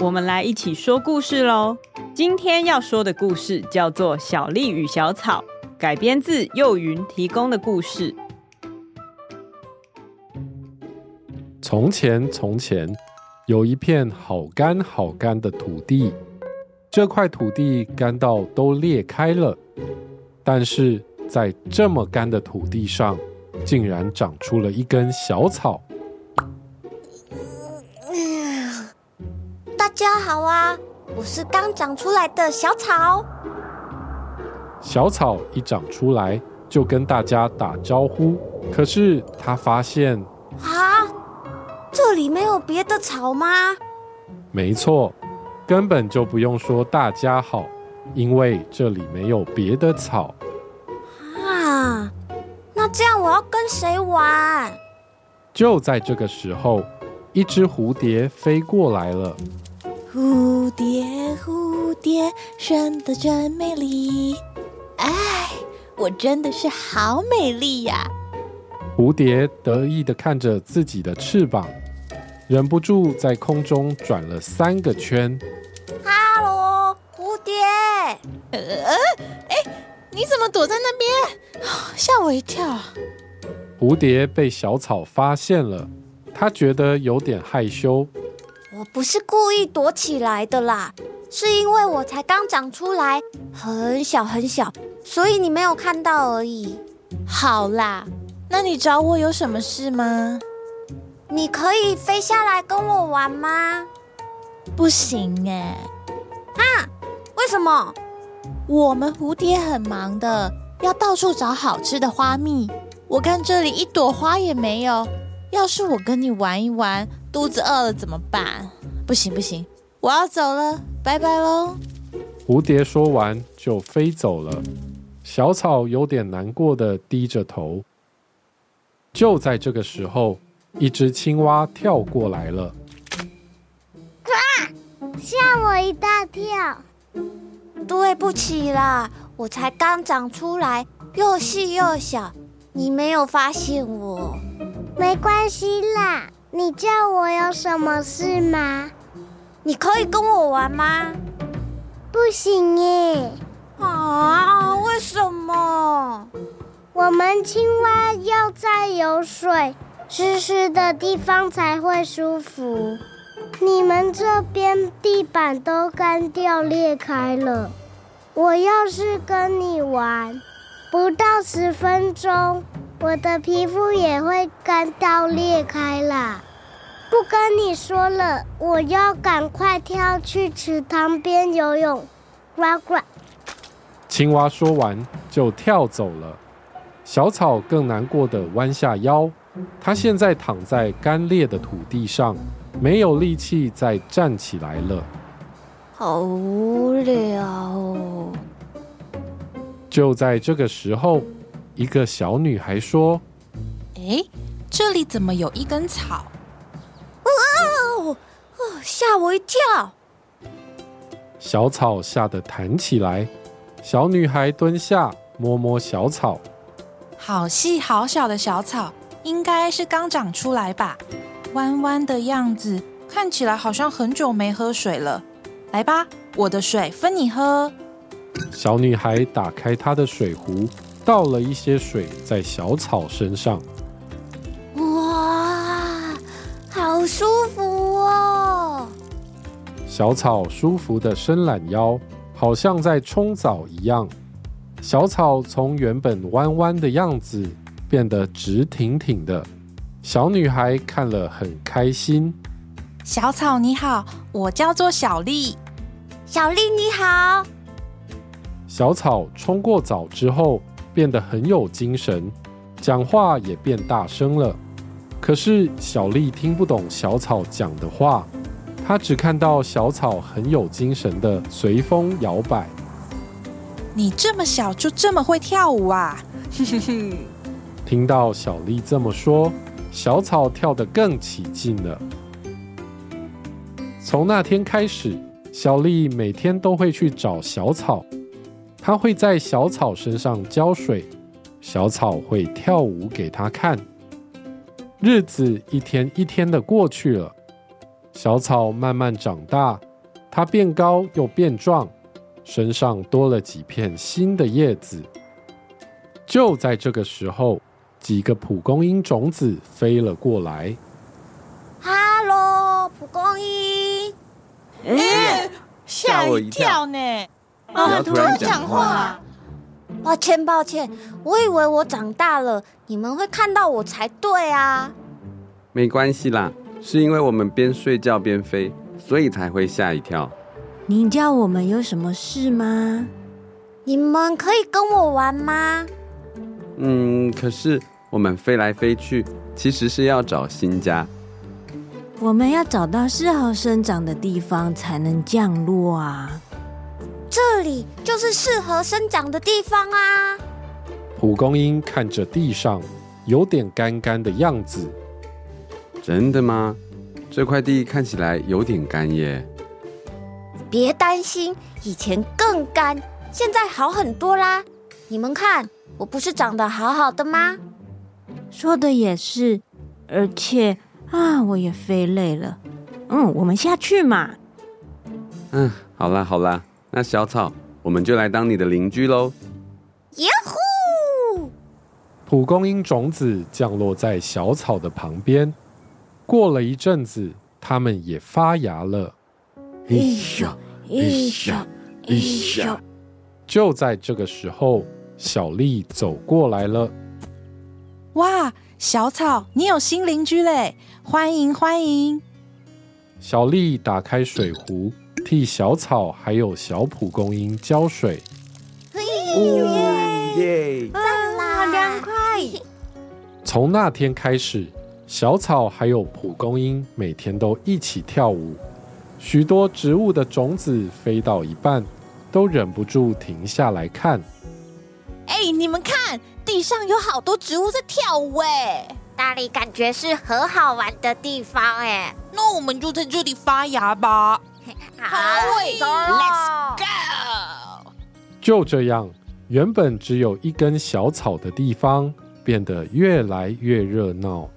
我们来一起说故事喽！今天要说的故事叫做《小丽与小草》，改编自幼云提供的故事。从前，从前有一片好干好干的土地，这块土地干到都裂开了，但是在这么干的土地上，竟然长出了一根小草。好啊，我是刚长出来的小草。小草一长出来就跟大家打招呼，可是他发现啊，这里没有别的草吗？没错，根本就不用说大家好，因为这里没有别的草。啊，那这样我要跟谁玩？就在这个时候，一只蝴蝶飞过来了。蝴蝶，蝴蝶，生的真美丽。哎，我真的是好美丽呀！蝴蝶得意的看着自己的翅膀，忍不住在空中转了三个圈。哈喽，蝴蝶。呃，哎，你怎么躲在那边？吓我一跳。蝴蝶被小草发现了，它觉得有点害羞。我不是故意躲起来的啦，是因为我才刚长出来，很小很小，所以你没有看到而已。好啦，那你找我有什么事吗？你可以飞下来跟我玩吗？不行哎。啊？为什么？我们蝴蝶很忙的，要到处找好吃的花蜜。我看这里一朵花也没有。要是我跟你玩一玩，肚子饿了怎么办？不行不行，我要走了，拜拜喽！蝴蝶说完就飞走了。小草有点难过的低着头。就在这个时候，一只青蛙跳过来了。啊！吓我一大跳！对不起啦，我才刚长出来，又细又小，你没有发现我。没关系啦，你叫我有什么事吗？你可以跟我玩吗？不行耶！啊，为什么？我们青蛙要在有水、湿湿的地方才会舒服。你们这边地板都干掉裂开了，我要是跟你玩，不到十分钟。我的皮肤也会干到裂开啦！不跟你说了，我要赶快跳去池塘边游泳。呱呱！青蛙说完就跳走了。小草更难过的弯下腰，它现在躺在干裂的土地上，没有力气再站起来了。好无聊哦。就在这个时候。一个小女孩说：“哎，这里怎么有一根草？”哦，吓我一跳！小草吓得弹起来。小女孩蹲下摸摸小草，好细好小的小草，应该是刚长出来吧？弯弯的样子，看起来好像很久没喝水了。来吧，我的水分你喝。小女孩打开她的水壶。倒了一些水在小草身上，哇，好舒服哦！小草舒服的伸懒腰，好像在冲澡一样。小草从原本弯弯的样子变得直挺挺的，小女孩看了很开心。小草你好，我叫做小丽。小丽你好。小草冲过澡之后，变得很有精神，讲话也变大声了。可是小丽听不懂小草讲的话，她只看到小草很有精神的随风摇摆。你这么小就这么会跳舞啊？哼哼哼。听到小丽这么说，小草跳得更起劲了。从那天开始，小丽每天都会去找小草，她会在小草身上浇水，小草会跳舞给它看。日子一天一天的过去了，小草慢慢长大，它变高又变壮，身上多了几片新的叶子。就在这个时候，几个蒲公英种子飞了过来。哈喽，蒲公英！哎，吓我一跳呢！啊，突然讲话。抱歉，抱歉，我以为我长大了，你们会看到我才对啊。没关系啦，是因为我们边睡觉边飞，所以才会吓一跳。您叫我们有什么事吗？你们可以跟我玩吗？嗯，可是我们飞来飞去，其实是要找新家。我们要找到适合生长的地方才能降落啊。这里就是适合生长的地方啊！蒲公英看着地上有点干干的样子，真的吗？这块地看起来有点干耶。别担心，以前更干，现在好很多啦。你们看，我不是长得好好的吗？说的也是，而且啊，我也飞累了。嗯，我们下去嘛。嗯，好啦，好啦。那小草，我们就来当你的邻居喽！耶呼！蒲公英种子降落在小草的旁边。过了一阵子，它们也发芽了。一小一小一小。就在这个时候，小丽走过来了。哇，小草，你有新邻居嘞！欢迎欢迎！小丽打开水壶。替小草还有小蒲公英浇水，耶！赞啦，凉快！从那天开始，小草还有蒲公英每天都一起跳舞。许多植物的种子飞到一半，都忍不住停下来看。哎，你们看，地上有好多植物在跳舞哎！那里感觉是很好玩的地方哎。那我们就在这里发芽吧。好，Let's go！就这样，原本只有一根小草的地方变得越来越热闹。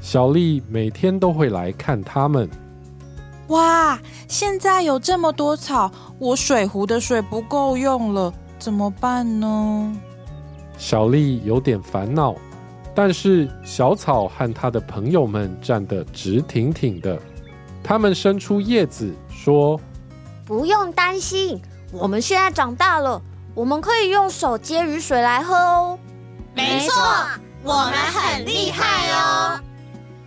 小丽每天都会来看他们。哇，现在有这么多草，我水壶的水不够用了，怎么办呢？小丽有点烦恼，但是小草和他的朋友们站得直挺挺的。他们伸出叶子说：“不用担心，我们现在长大了，我们可以用手接雨水来喝哦。”没错，我们很厉害哦。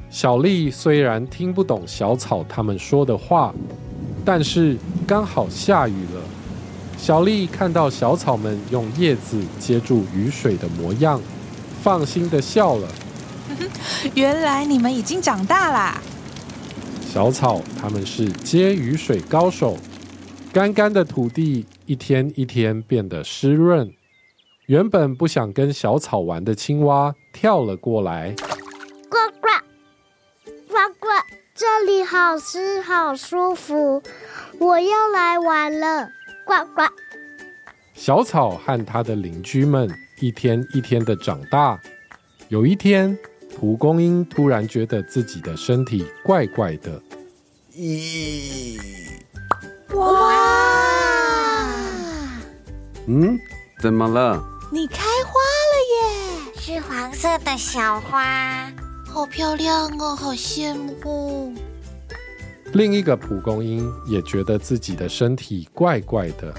小丽虽然听不懂小草他们说的话，但是刚好下雨了。小丽看到小草们用叶子接住雨水的模样，放心的笑了。原来你们已经长大啦。小草，他们是接雨水高手。干干的土地一天一天变得湿润。原本不想跟小草玩的青蛙跳了过来。呱呱呱呱，这里好湿好舒服，我要来玩了。呱呱。小草和他的邻居们一天一天的长大。有一天。蒲公英突然觉得自己的身体怪怪的。咦！哇！嗯？怎么了？你开花了耶！是黄色的小花，好漂亮哦，好羡慕。另一个蒲公英也觉得自己的身体怪怪的。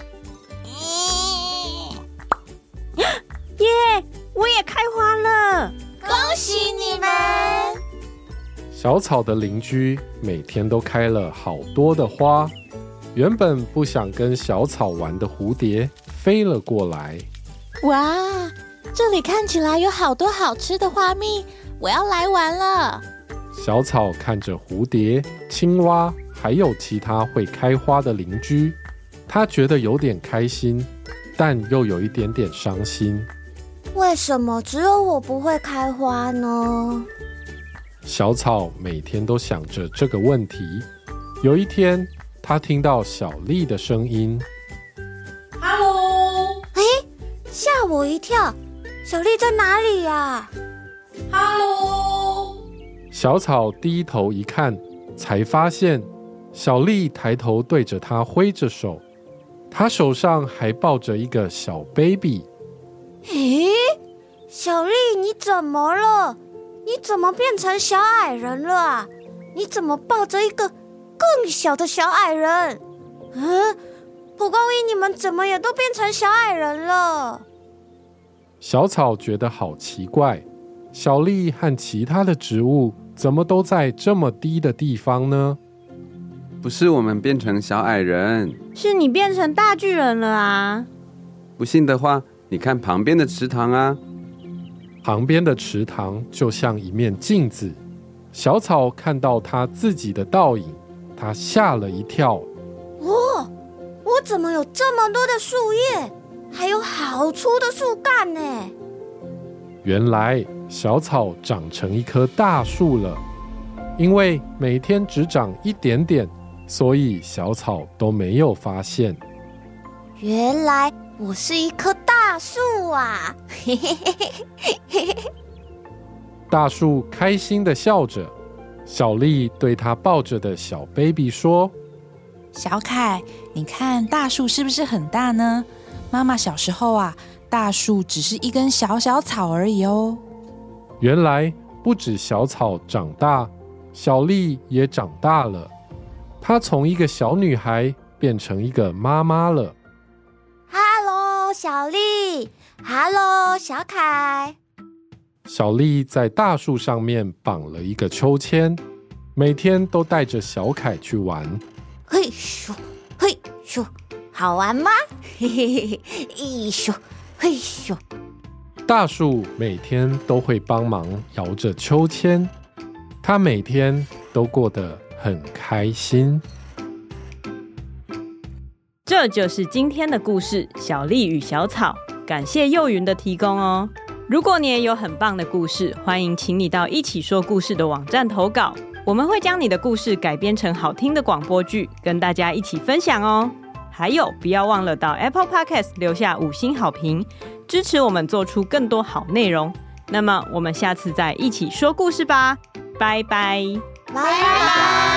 小草的邻居每天都开了好多的花。原本不想跟小草玩的蝴蝶飞了过来。哇，这里看起来有好多好吃的花蜜，我要来玩了。小草看着蝴蝶、青蛙还有其他会开花的邻居，他觉得有点开心，但又有一点点伤心。为什么只有我不会开花呢？小草每天都想着这个问题。有一天，他听到小丽的声音：“哈喽！”哎，吓我一跳！小丽在哪里呀？哈喽！小草低头一看，才发现小丽抬头对着他挥着手，她手上还抱着一个小 baby。咦，小丽，你怎么了？你怎么变成小矮人了啊？你怎么抱着一个更小的小矮人？嗯，蒲公英，你们怎么也都变成小矮人了？小草觉得好奇怪，小丽和其他的植物怎么都在这么低的地方呢？不是我们变成小矮人，是你变成大巨人了啊！不信的话，你看旁边的池塘啊。旁边的池塘就像一面镜子，小草看到它自己的倒影，它吓了一跳。哇，我怎么有这么多的树叶，还有好粗的树干呢？原来小草长成一棵大树了，因为每天只长一点点，所以小草都没有发现。原来我是一棵大树啊！嘿嘿嘿嘿嘿嘿。大树开心的笑着，小丽对他抱着的小 baby 说：“小凯，你看大树是不是很大呢？妈妈小时候啊，大树只是一根小小草而已哦。”原来不止小草长大，小丽也长大了。她从一个小女孩变成一个妈妈了。小丽，Hello，小凯。小丽在大树上面绑了一个秋千，每天都带着小凯去玩。嘿咻，嘿咻，好玩吗？嘿嘿嘿嘿，一咻，嘿咻。大树每天都会帮忙摇着秋千，他每天都过得很开心。这就是今天的故事《小丽与小草》，感谢幼云的提供哦。如果你也有很棒的故事，欢迎请你到一起说故事的网站投稿，我们会将你的故事改编成好听的广播剧，跟大家一起分享哦。还有，不要忘了到 Apple Podcast 留下五星好评，支持我们做出更多好内容。那么，我们下次再一起说故事吧，拜拜，拜拜。